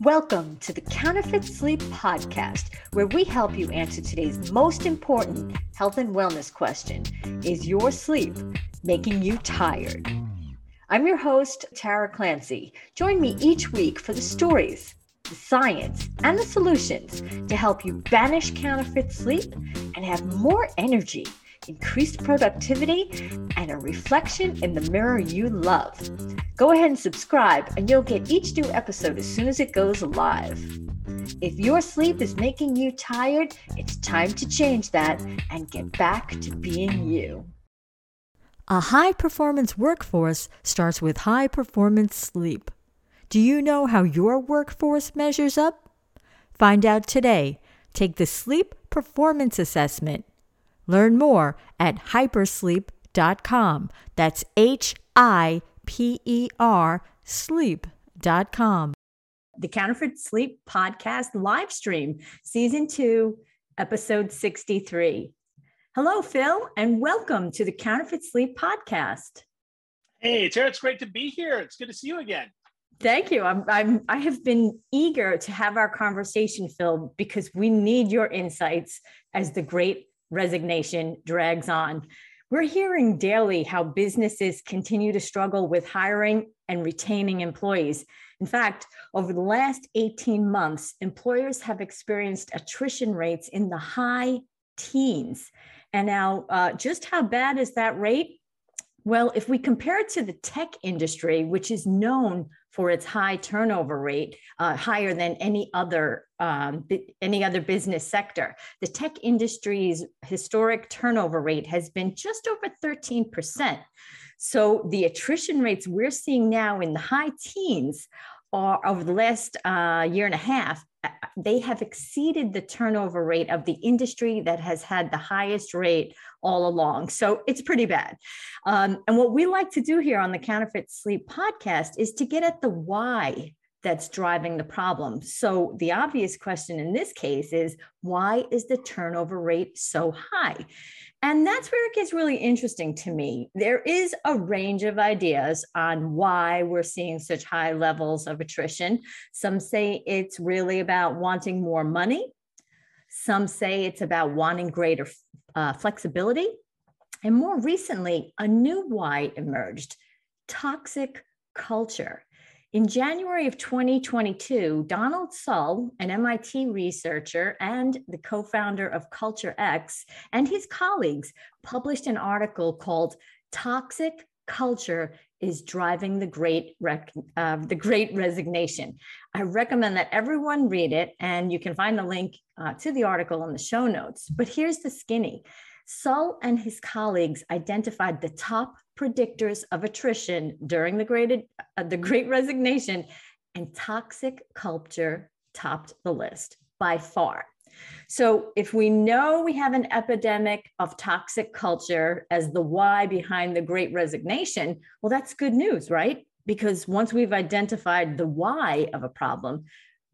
Welcome to the Counterfeit Sleep Podcast, where we help you answer today's most important health and wellness question Is your sleep making you tired? I'm your host, Tara Clancy. Join me each week for the stories, the science, and the solutions to help you banish counterfeit sleep and have more energy increased productivity, and a reflection in the mirror you love. Go ahead and subscribe, and you'll get each new episode as soon as it goes live. If your sleep is making you tired, it's time to change that and get back to being you. A high performance workforce starts with high performance sleep. Do you know how your workforce measures up? Find out today. Take the Sleep Performance Assessment Learn more at hipersleep.com. That's H I P E R sleep.com. The Counterfeit Sleep Podcast live stream, season two, episode 63. Hello, Phil, and welcome to the Counterfeit Sleep Podcast. Hey, Tara, it's great to be here. It's good to see you again. Thank you. I'm, I'm I have been eager to have our conversation, Phil, because we need your insights as the great resignation drags on. We're hearing daily how businesses continue to struggle with hiring and retaining employees. In fact, over the last 18 months, employers have experienced attrition rates in the high teens. And now, uh, just how bad is that rate? Well, if we compare it to the tech industry, which is known for its high turnover rate, uh, higher than any other um, any other business sector. The tech industry's historic turnover rate has been just over 13 percent. So the attrition rates we're seeing now in the high teens are over the last uh, year and a half they have exceeded the turnover rate of the industry that has had the highest rate all along. So it's pretty bad. Um, and what we like to do here on the Counterfeit Sleep podcast is to get at the why that's driving the problem. So the obvious question in this case is why is the turnover rate so high? And that's where it gets really interesting to me. There is a range of ideas on why we're seeing such high levels of attrition. Some say it's really about wanting more money. Some say it's about wanting greater uh, flexibility. And more recently, a new why emerged toxic culture. In January of 2022, Donald Sull, an MIT researcher and the co founder of CultureX, and his colleagues published an article called Toxic Culture is Driving the Great, uh, the Great Resignation. I recommend that everyone read it, and you can find the link uh, to the article in the show notes. But here's the skinny Sull and his colleagues identified the top predictors of attrition during the great, uh, the great resignation, and toxic culture topped the list by far. So, if we know we have an epidemic of toxic culture as the why behind the great resignation, well, that's good news, right? Because once we've identified the why of a problem,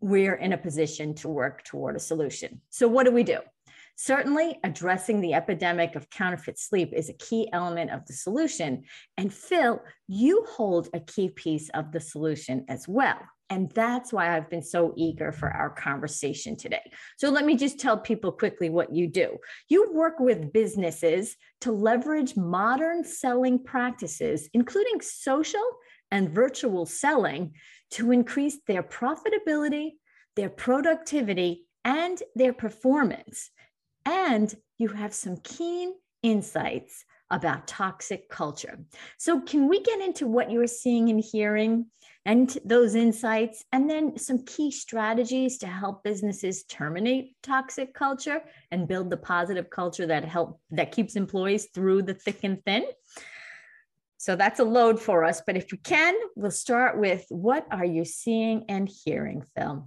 we're in a position to work toward a solution. So, what do we do? Certainly, addressing the epidemic of counterfeit sleep is a key element of the solution. And Phil, you hold a key piece of the solution as well. And that's why I've been so eager for our conversation today. So, let me just tell people quickly what you do. You work with businesses to leverage modern selling practices, including social and virtual selling, to increase their profitability, their productivity, and their performance and you have some keen insights about toxic culture. So, can we get into what you're seeing and hearing and those insights, and then some key strategies to help businesses terminate toxic culture and build the positive culture that help that keeps employees through the thick and thin? So that's a load for us, but if we can, we'll start with what are you seeing and hearing, Phil?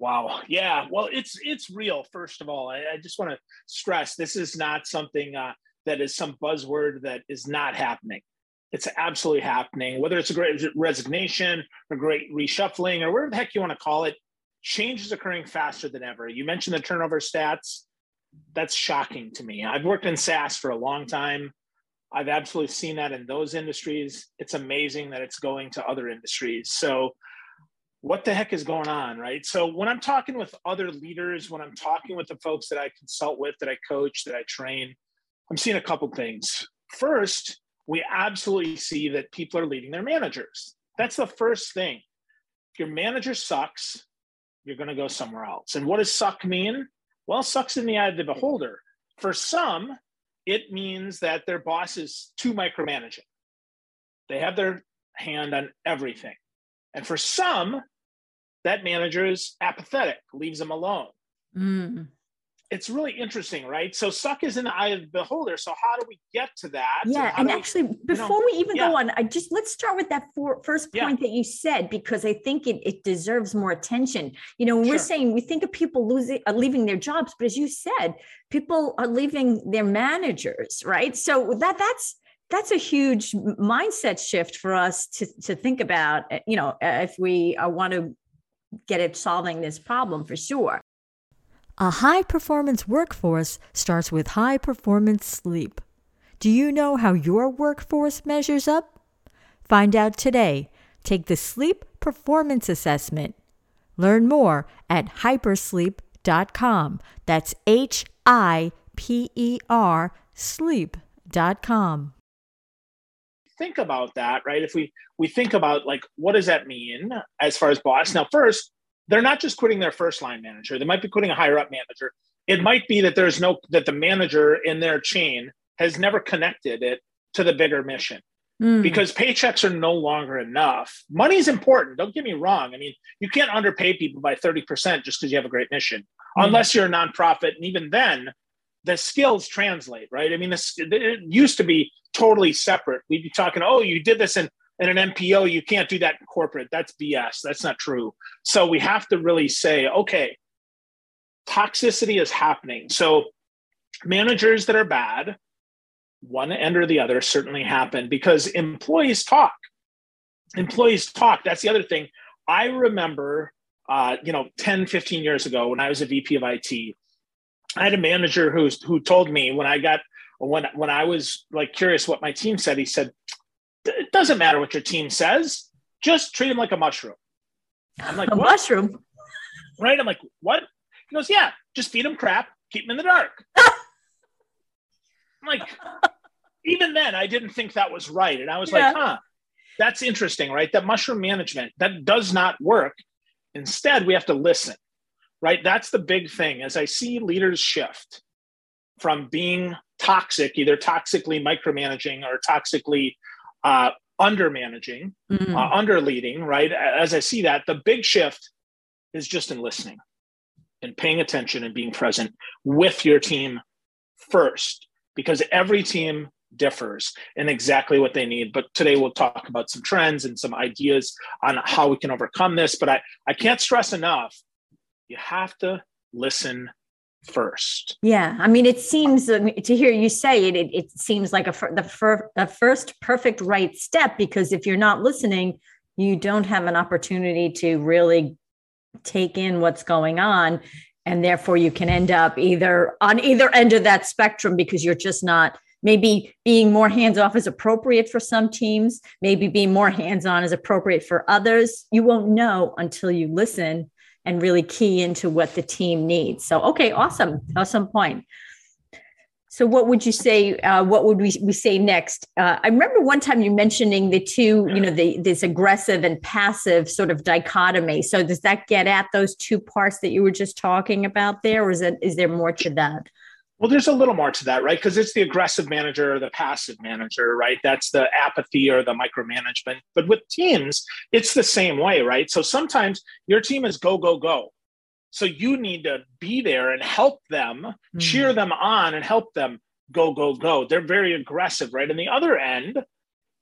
Wow. Yeah. Well, it's it's real. First of all, I, I just want to stress this is not something uh, that is some buzzword that is not happening. It's absolutely happening. Whether it's a great resignation or great reshuffling or whatever the heck you want to call it, change is occurring faster than ever. You mentioned the turnover stats. That's shocking to me. I've worked in SaaS for a long time. I've absolutely seen that in those industries. It's amazing that it's going to other industries. So what the heck is going on, right? So when I'm talking with other leaders, when I'm talking with the folks that I consult with, that I coach, that I train, I'm seeing a couple things. First, we absolutely see that people are leading their managers. That's the first thing. If your manager sucks, you're going to go somewhere else. And what does suck mean? Well, sucks in the eye of the beholder. For some, it means that their boss is too micromanaging. They have their hand on everything. And for some, that manager is apathetic, leaves them alone. Mm. It's really interesting, right? So suck is in the eye of the beholder. So how do we get to that? Yeah, and, and actually, we, before you know, we even yeah. go on, I just let's start with that for, first point yeah. that you said because I think it, it deserves more attention. You know, when sure. we're saying we think of people losing, uh, leaving their jobs, but as you said, people are leaving their managers, right? So that that's that's a huge mindset shift for us to, to think about eh, you know if we uh, want to get at solving this problem for sure. A high performance workforce starts with high performance sleep. Do you know how your workforce measures up? Find out today. Take the sleep performance assessment. Learn more at hipersleep.com that's h i p e r sleep.com think about that, right? If we we think about like what does that mean as far as boss? Now, first, they're not just quitting their first line manager. They might be quitting a higher up manager. It might be that there's no that the manager in their chain has never connected it to the bigger mission. Mm. Because paychecks are no longer enough. Money's important. Don't get me wrong. I mean, you can't underpay people by 30% just because you have a great mission, mm. unless you're a nonprofit. And even then, the skills translate, right? I mean, this, it used to be totally separate. We'd be talking, oh, you did this in, in an NPO, you can't do that in corporate. That's BS. That's not true. So we have to really say, okay, toxicity is happening. So managers that are bad, one end or the other, certainly happen because employees talk. Employees talk. That's the other thing. I remember, uh, you know, 10, 15 years ago when I was a VP of IT, I had a manager who's who told me when I got when when I was like curious what my team said, he said, "It doesn't matter what your team says, just treat him like a mushroom." I'm like, a what? mushroom, right? I'm like, what? He goes, "Yeah, just feed him crap, keep him in the dark." I'm like, even then, I didn't think that was right, and I was yeah. like, "Huh, that's interesting, right? That mushroom management that does not work. Instead, we have to listen." Right? That's the big thing. As I see leaders shift from being toxic, either toxically micromanaging or toxically uh, under managing, mm-hmm. uh, under leading, right? As I see that, the big shift is just in listening and paying attention and being present with your team first, because every team differs in exactly what they need. But today we'll talk about some trends and some ideas on how we can overcome this. But I, I can't stress enough you have to listen first. Yeah, I mean, it seems to hear you say it. It, it seems like a the fir- the first perfect right step because if you're not listening, you don't have an opportunity to really take in what's going on, and therefore you can end up either on either end of that spectrum because you're just not. Maybe being more hands off is appropriate for some teams. Maybe being more hands on is appropriate for others. You won't know until you listen and really key into what the team needs. So, okay, awesome, awesome point. So, what would you say? Uh, what would we, we say next? Uh, I remember one time you mentioning the two, you know, the, this aggressive and passive sort of dichotomy. So, does that get at those two parts that you were just talking about there, or is it is there more to that? Well, there's a little more to that, right? Because it's the aggressive manager or the passive manager, right? That's the apathy or the micromanagement. But with teams, it's the same way, right? So sometimes your team is go, go, go. So you need to be there and help them, mm-hmm. cheer them on and help them go, go, go. They're very aggressive, right? And the other end,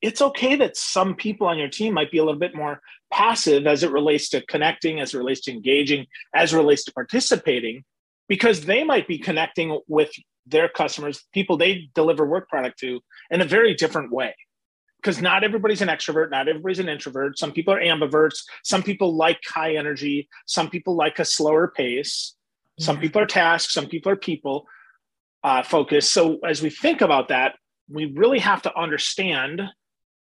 it's okay that some people on your team might be a little bit more passive as it relates to connecting, as it relates to engaging, as it relates to participating because they might be connecting with their customers, people they deliver work product to, in a very different way. Because not everybody's an extrovert, not everybody's an introvert. Some people are ambiverts. Some people like high energy. Some people like a slower pace. Some people are tasks. Some people are people uh, focused. So as we think about that, we really have to understand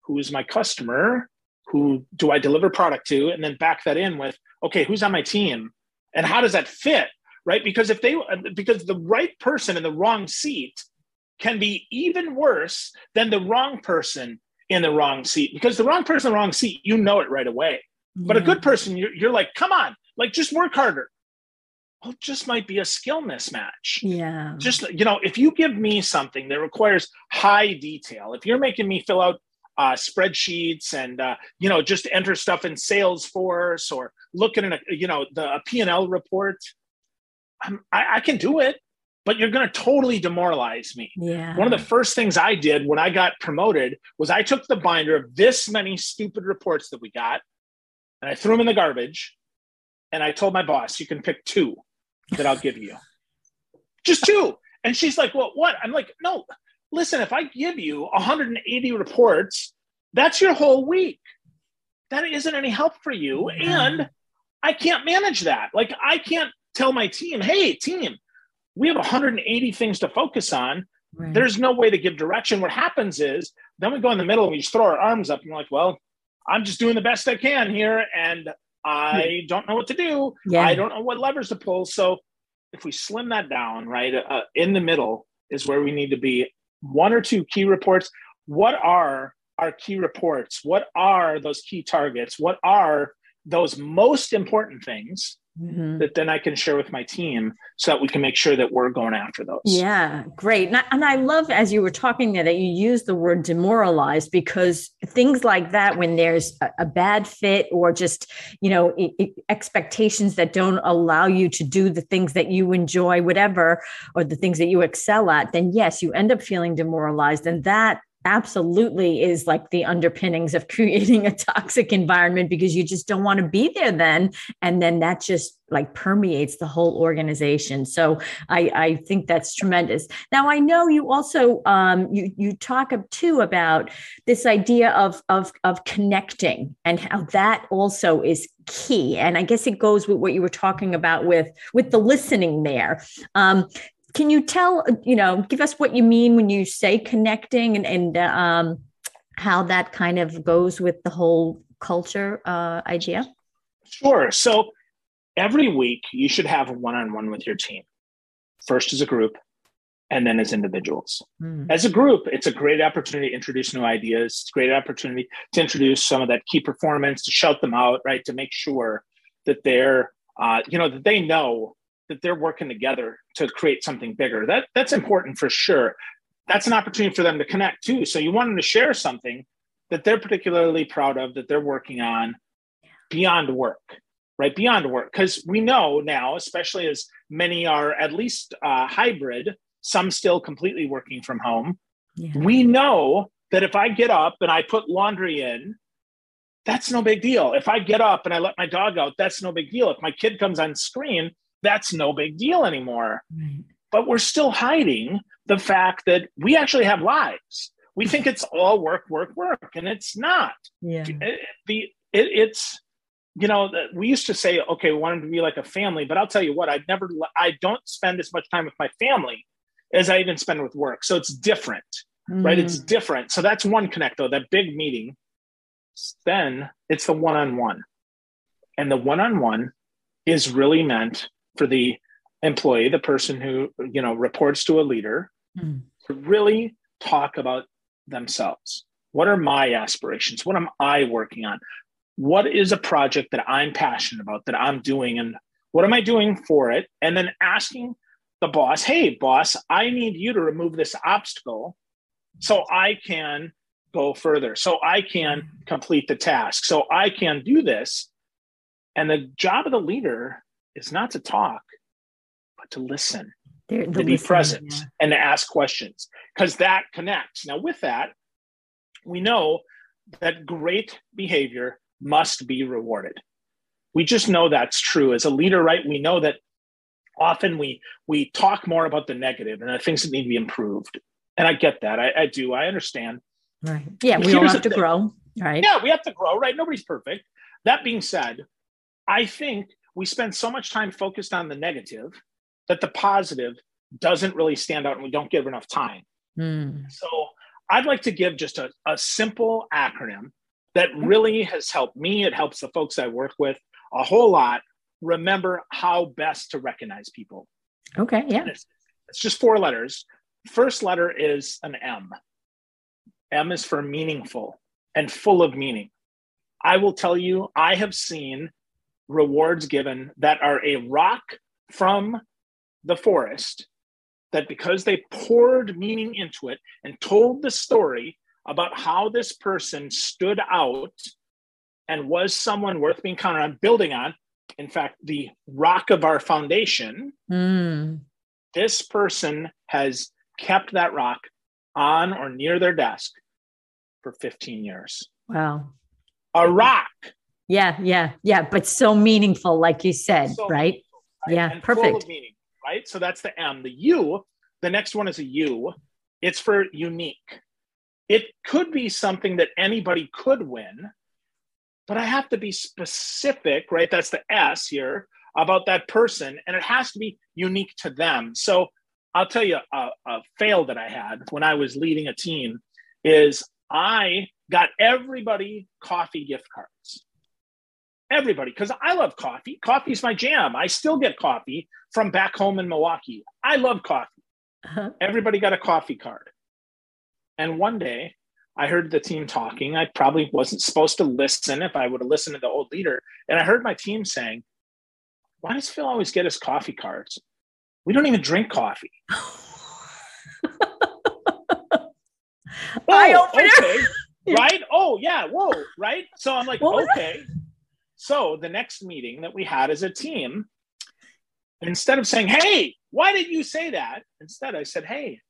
who is my customer, who do I deliver product to, and then back that in with, okay, who's on my team, and how does that fit, right? Because if they, because the right person in the wrong seat can be even worse than the wrong person in the wrong seat. Because the wrong person in the wrong seat, you know it right away. Yeah. But a good person, you're, you're like, come on, like just work harder. Well, it just might be a skill mismatch. Yeah. Just, you know, if you give me something that requires high detail, if you're making me fill out uh, spreadsheets and uh, you know just enter stuff in Salesforce or looking at a you know the P and L report. I, I can do it, but you're going to totally demoralize me. Yeah. One of the first things I did when I got promoted was I took the binder of this many stupid reports that we got, and I threw them in the garbage, and I told my boss, "You can pick two that I'll give you, just two." And she's like, "Well, what?" I'm like, "No." listen, if I give you 180 reports, that's your whole week. That isn't any help for you. And I can't manage that. Like, I can't tell my team, hey, team, we have 180 things to focus on. Right. There's no way to give direction. What happens is then we go in the middle and we just throw our arms up and we're like, well, I'm just doing the best I can here. And I don't know what to do. Yeah. I don't know what levers to pull. So if we slim that down, right, uh, in the middle is where we need to be one or two key reports. What are our key reports? What are those key targets? What are those most important things mm-hmm. that then I can share with my team so that we can make sure that we're going after those. Yeah, great. And I, and I love as you were talking there that you use the word demoralized because things like that, when there's a, a bad fit or just, you know, it, it, expectations that don't allow you to do the things that you enjoy, whatever, or the things that you excel at, then yes, you end up feeling demoralized. And that absolutely is like the underpinnings of creating a toxic environment because you just don't want to be there then and then that just like permeates the whole organization. So i i think that's tremendous. Now i know you also um you you talk too about this idea of of of connecting and how that also is key. And i guess it goes with what you were talking about with with the listening there. Um can you tell you know give us what you mean when you say connecting and and um, how that kind of goes with the whole culture uh, idea sure. So every week you should have a one-on-one with your team. First as a group and then as individuals. Mm. as a group it's a great opportunity to introduce new ideas. It's a great opportunity to introduce some of that key performance to shout them out right? To make sure that they're uh, you know that they know that they're working together to create something bigger. That that's important for sure. That's an opportunity for them to connect too. So you want them to share something that they're particularly proud of that they're working on beyond work, right? Beyond work, because we know now, especially as many are at least uh, hybrid, some still completely working from home. Yeah. We know that if I get up and I put laundry in, that's no big deal. If I get up and I let my dog out, that's no big deal. If my kid comes on screen, that's no big deal anymore. Right. But we're still hiding the fact that we actually have lives. We think it's all work, work, work, and it's not. Yeah. It, the it, it's you know we used to say okay we wanted to be like a family but i'll tell you what i never i don't spend as much time with my family as i even spend with work so it's different mm. right it's mm. different so that's one connect though that big meeting then it's the one-on-one and the one-on-one is really meant for the employee, the person who you know reports to a leader, mm. to really talk about themselves. What are my aspirations? What am I working on? What is a project that I'm passionate about that I'm doing, and what am I doing for it? And then asking the boss, "Hey, boss, I need you to remove this obstacle so I can go further, so I can complete the task, so I can do this." And the job of the leader is not to talk, but to listen, to be present, yeah. and to ask questions, because that connects. Now, with that, we know that great behavior must be rewarded. We just know that's true. As a leader, right? We know that often we we talk more about the negative and the things that need to be improved. And I get that. I, I do. I understand. Right. Yeah, we all have to grow. Right. Yeah, we have to grow, right? Nobody's perfect. That being said, I think we spend so much time focused on the negative that the positive doesn't really stand out and we don't give enough time. Mm. So I'd like to give just a, a simple acronym that really has helped me. It helps the folks I work with a whole lot. Remember how best to recognize people. Okay. Yeah. It's, it's just four letters. First letter is an M. M is for meaningful and full of meaning. I will tell you, I have seen rewards given that are a rock from the forest that because they poured meaning into it and told the story about how this person stood out and was someone worth being counted on, building on, in fact, the rock of our foundation, Mm. this person has kept that rock on or near their desk for 15 years. Wow. A rock. Yeah. Yeah. Yeah. But so meaningful, like you said, So right? right? Yeah, And full perfect. of meaning, right? So that's the M. The U, the next one is a U. It's for unique. It could be something that anybody could win, but I have to be specific, right? That's the S here about that person, and it has to be unique to them. So I'll tell you a, a fail that I had when I was leading a team is I got everybody coffee gift cards. Everybody, because I love coffee. Coffee is my jam. I still get coffee from back home in Milwaukee. I love coffee. Uh-huh. Everybody got a coffee card. And one day I heard the team talking. I probably wasn't supposed to listen if I would have listened to the old leader. And I heard my team saying, Why does Phil always get us coffee cards? We don't even drink coffee. Oh, okay. right? Oh, yeah. Whoa. Right. So I'm like, okay. So the next meeting that we had as a team, instead of saying, hey, why did you say that? Instead, I said, hey,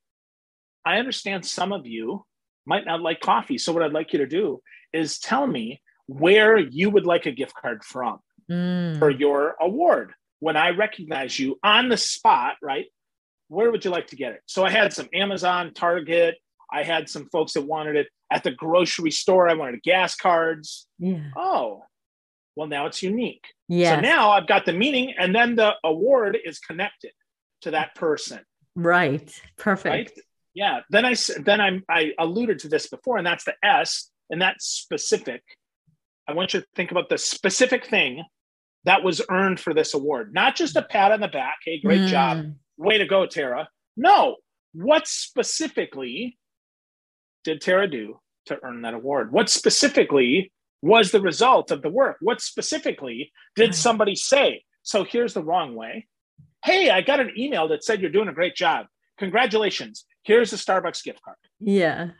I understand some of you might not like coffee. So what I'd like you to do is tell me where you would like a gift card from Mm. for your award. When I recognize you on the spot, right? Where would you like to get it? So I had some Amazon, Target. I had some folks that wanted it at the grocery store. I wanted gas cards. Yeah. Oh, well, now it's unique. Yeah. So now I've got the meaning, and then the award is connected to that person, right. Perfect. right? Yeah. Then I then I'm I alluded to this before, and that's the S, and that's specific. I want you to think about the specific thing that was earned for this award, not just a pat on the back. Hey, great job, Mm. way to go, Tara. No, what specifically did Tara do to earn that award? What specifically was the result of the work? What specifically did somebody say? So here's the wrong way. Hey, I got an email that said you're doing a great job. Congratulations. Here's a Starbucks gift card. Yeah.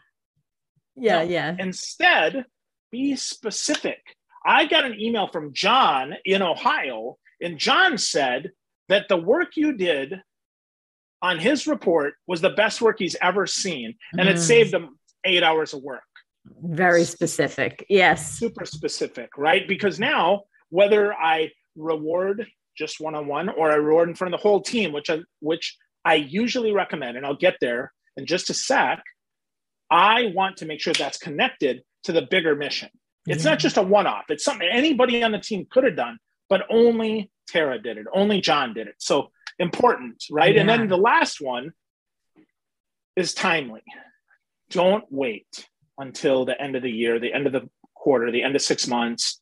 Yeah. No. Yeah. Instead, be specific. I got an email from John in Ohio, and John said that the work you did on his report was the best work he's ever seen, and it Mm. saved him eight hours of work. Very specific. Yes. Super specific, right? Because now, whether I reward just one on one or I reward in front of the whole team, which I, which I usually recommend, and I'll get there in just a sec, I want to make sure that's connected to the bigger mission. It's Yeah. not just a one off, it's something anybody on the team could have done, but only Tara did it, only John did it. So important, right? And then the last one is timely. Don't wait until the end of the year, the end of the quarter, the end of six months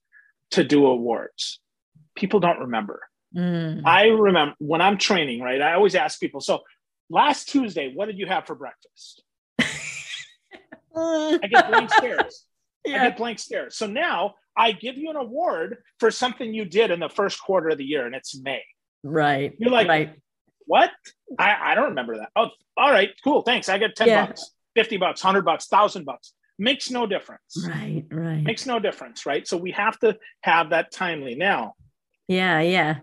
to do awards. People don't remember. Mm. I remember when I'm training, right? I always ask people, so last Tuesday, what did you have for breakfast? I get blank stares. I yeah. get blank stares. So now I give you an award for something you did in the first quarter of the year, and it's May. Right. You're like, right. What? I, I don't remember that. Oh, all right, cool. Thanks. I get 10 Yeah. bucks, 50 bucks, 100 bucks, 1000 bucks. Makes no difference. Right. Right. Makes no difference, right? So we have to have that timely. Now, Yeah. Yeah.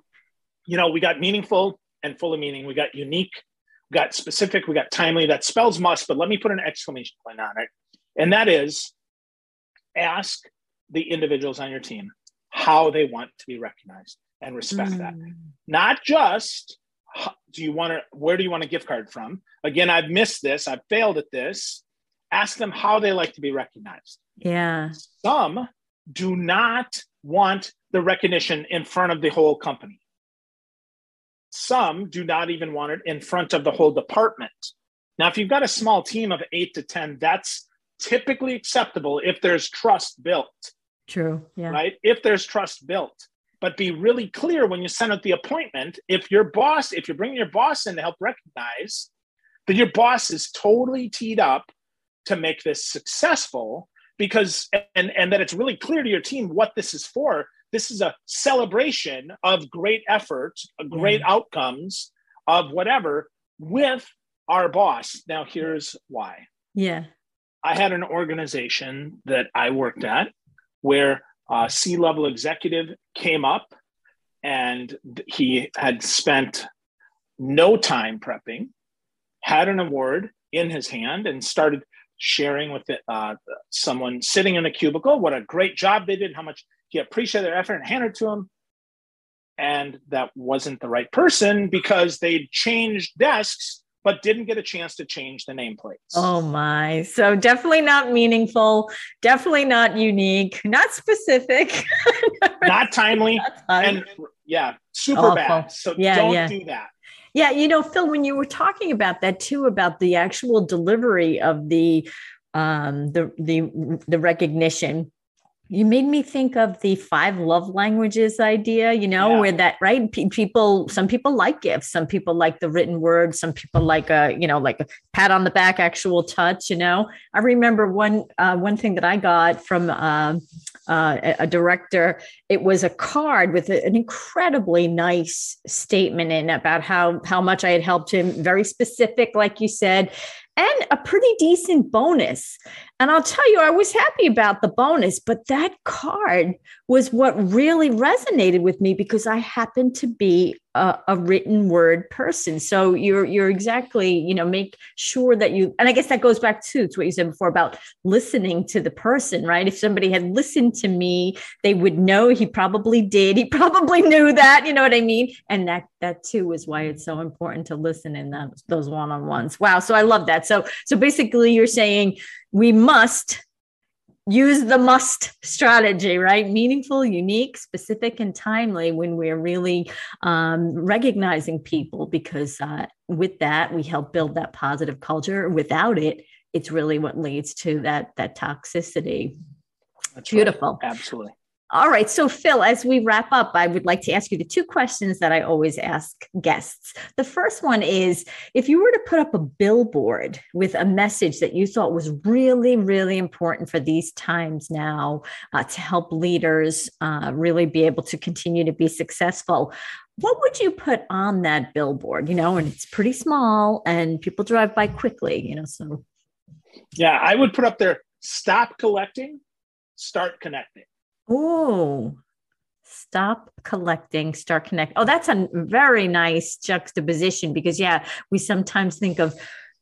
you know, we got meaningful and full of meaning. We got unique, we got specific, we got timely. That spells must, but let me put an exclamation point on it. And that is ask the individuals on your team how they want to be recognized and respect that. Mm. Not just do you want to, where do you want a gift card from? Again, I've missed this, I've failed at this. Ask them how they like to be recognized. Yeah. Some do not want the recognition in front of the whole company. Some do not even want it in front of the whole department. Now, if you've got a small team of eight to 10, that's typically acceptable if there's trust built. True. Yeah. Right. If there's trust built, but be really clear when you send out the appointment. If your boss, if you're bringing your boss in to help recognize that your boss is totally teed up to make this successful, because and and that it's really clear to your team what this is for. This is a celebration of great effort, great yeah. outcomes of whatever with our boss. Now, here's why. Yeah. I had an organization that I worked at where a C level executive came up and he had spent no time prepping, had an award in his hand, and started sharing with it, uh, someone sitting in a cubicle what a great job they did, how much he appreciated their effort, and handed to him. And that wasn't the right person because they'd changed desks but didn't get a chance to change the nameplates. Oh my. So definitely not meaningful, definitely not unique, not specific, not timely, and yeah, super Awful. bad. So yeah, don't yeah. do that. Yeah, you know, Phil, when you were talking about that too, about the actual delivery of the um the the the recognition you made me think of the five love languages idea, you know, yeah. where that, right? P- people, some people like gifts, some people like the written word, some people like a, you know, like a pat on the back, actual touch, you know. I remember one, uh, one thing that I got from uh, uh, a director, it was a card with an incredibly nice statement in about how, how much I had helped him, very specific, like you said and a pretty decent bonus. And I'll tell you, I was happy about the bonus, but that card was what really resonated with me because I happen to be a, a, written word person. So you're you're exactly, you know, make sure that you and I guess that goes back to, to what you said before about listening to the person, right? If somebody had listened to me, they would know he probably did. He probably knew that, you know what I mean? And that that too is why it's so important to listen in those those one-on-ones. Wow. So I love that. So so basically you're saying we must use the must strategy, right? Meaningful, unique, specific, and timely when we're really um, recognizing people, because uh, with that, we help build that positive culture. Without it, it's really what leads to that that toxicity. That's Beautiful. Right. Absolutely. All right. So, Phil, as we wrap up, I would like to ask you the two questions that I always ask guests. The first one is if you were to put up a billboard with a message that you thought was really, really important for these times now uh, to help leaders uh, really be able to continue to be successful, what would you put on that billboard? You know, and it's pretty small and people drive by quickly, you know, so. Yeah, I would put up there stop collecting, start connecting. Oh, stop collecting, start connecting. Oh, that's a very nice juxtaposition because, yeah, we sometimes think of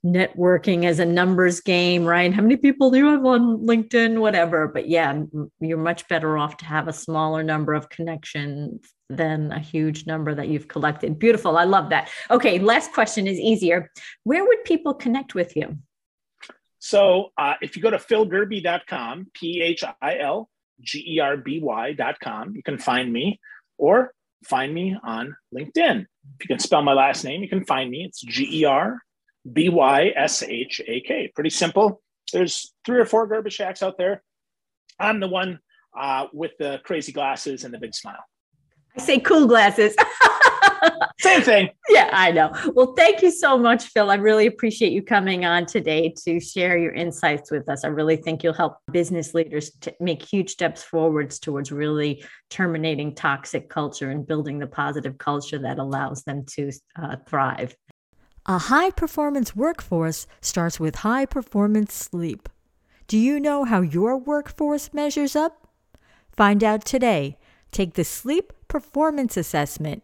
networking as a numbers game, right? How many people do you have on LinkedIn, whatever. But yeah, you're much better off to have a smaller number of connections than a huge number that you've collected. Beautiful. I love that. Okay, last question is easier. Where would people connect with you? So uh, if you go to philgerby.com, P H I L G-E-R-B-Y.com. You can find me or find me on LinkedIn. If you can spell my last name, you can find me. It's G-E-R-B-Y-S-H-A-K. Pretty simple. There's three or four Gerbyshaks out there. I'm the one uh, with the crazy glasses and the big smile. I say cool glasses. Same thing. Yeah, I know. Well, thank you so much, Phil. I really appreciate you coming on today to share your insights with us. I really think you'll help business leaders to make huge steps forwards towards really terminating toxic culture and building the positive culture that allows them to uh, thrive. A high performance workforce starts with high performance sleep. Do you know how your workforce measures up? Find out today. Take the Sleep Performance Assessment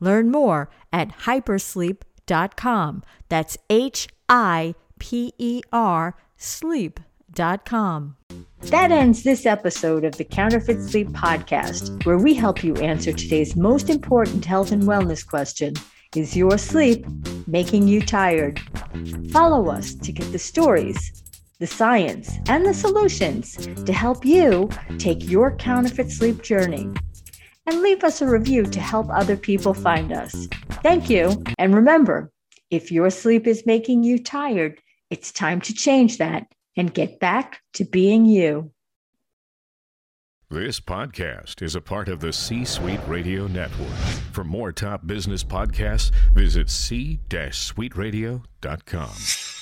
Learn more at hipersleep.com. That's H I P E R sleep.com. That ends this episode of the Counterfeit Sleep Podcast, where we help you answer today's most important health and wellness question Is your sleep making you tired? Follow us to get the stories, the science, and the solutions to help you take your counterfeit sleep journey and leave us a review to help other people find us. Thank you. And remember, if your sleep is making you tired, it's time to change that and get back to being you. This podcast is a part of the C Suite Radio Network. For more top business podcasts, visit c-suiteradio.com.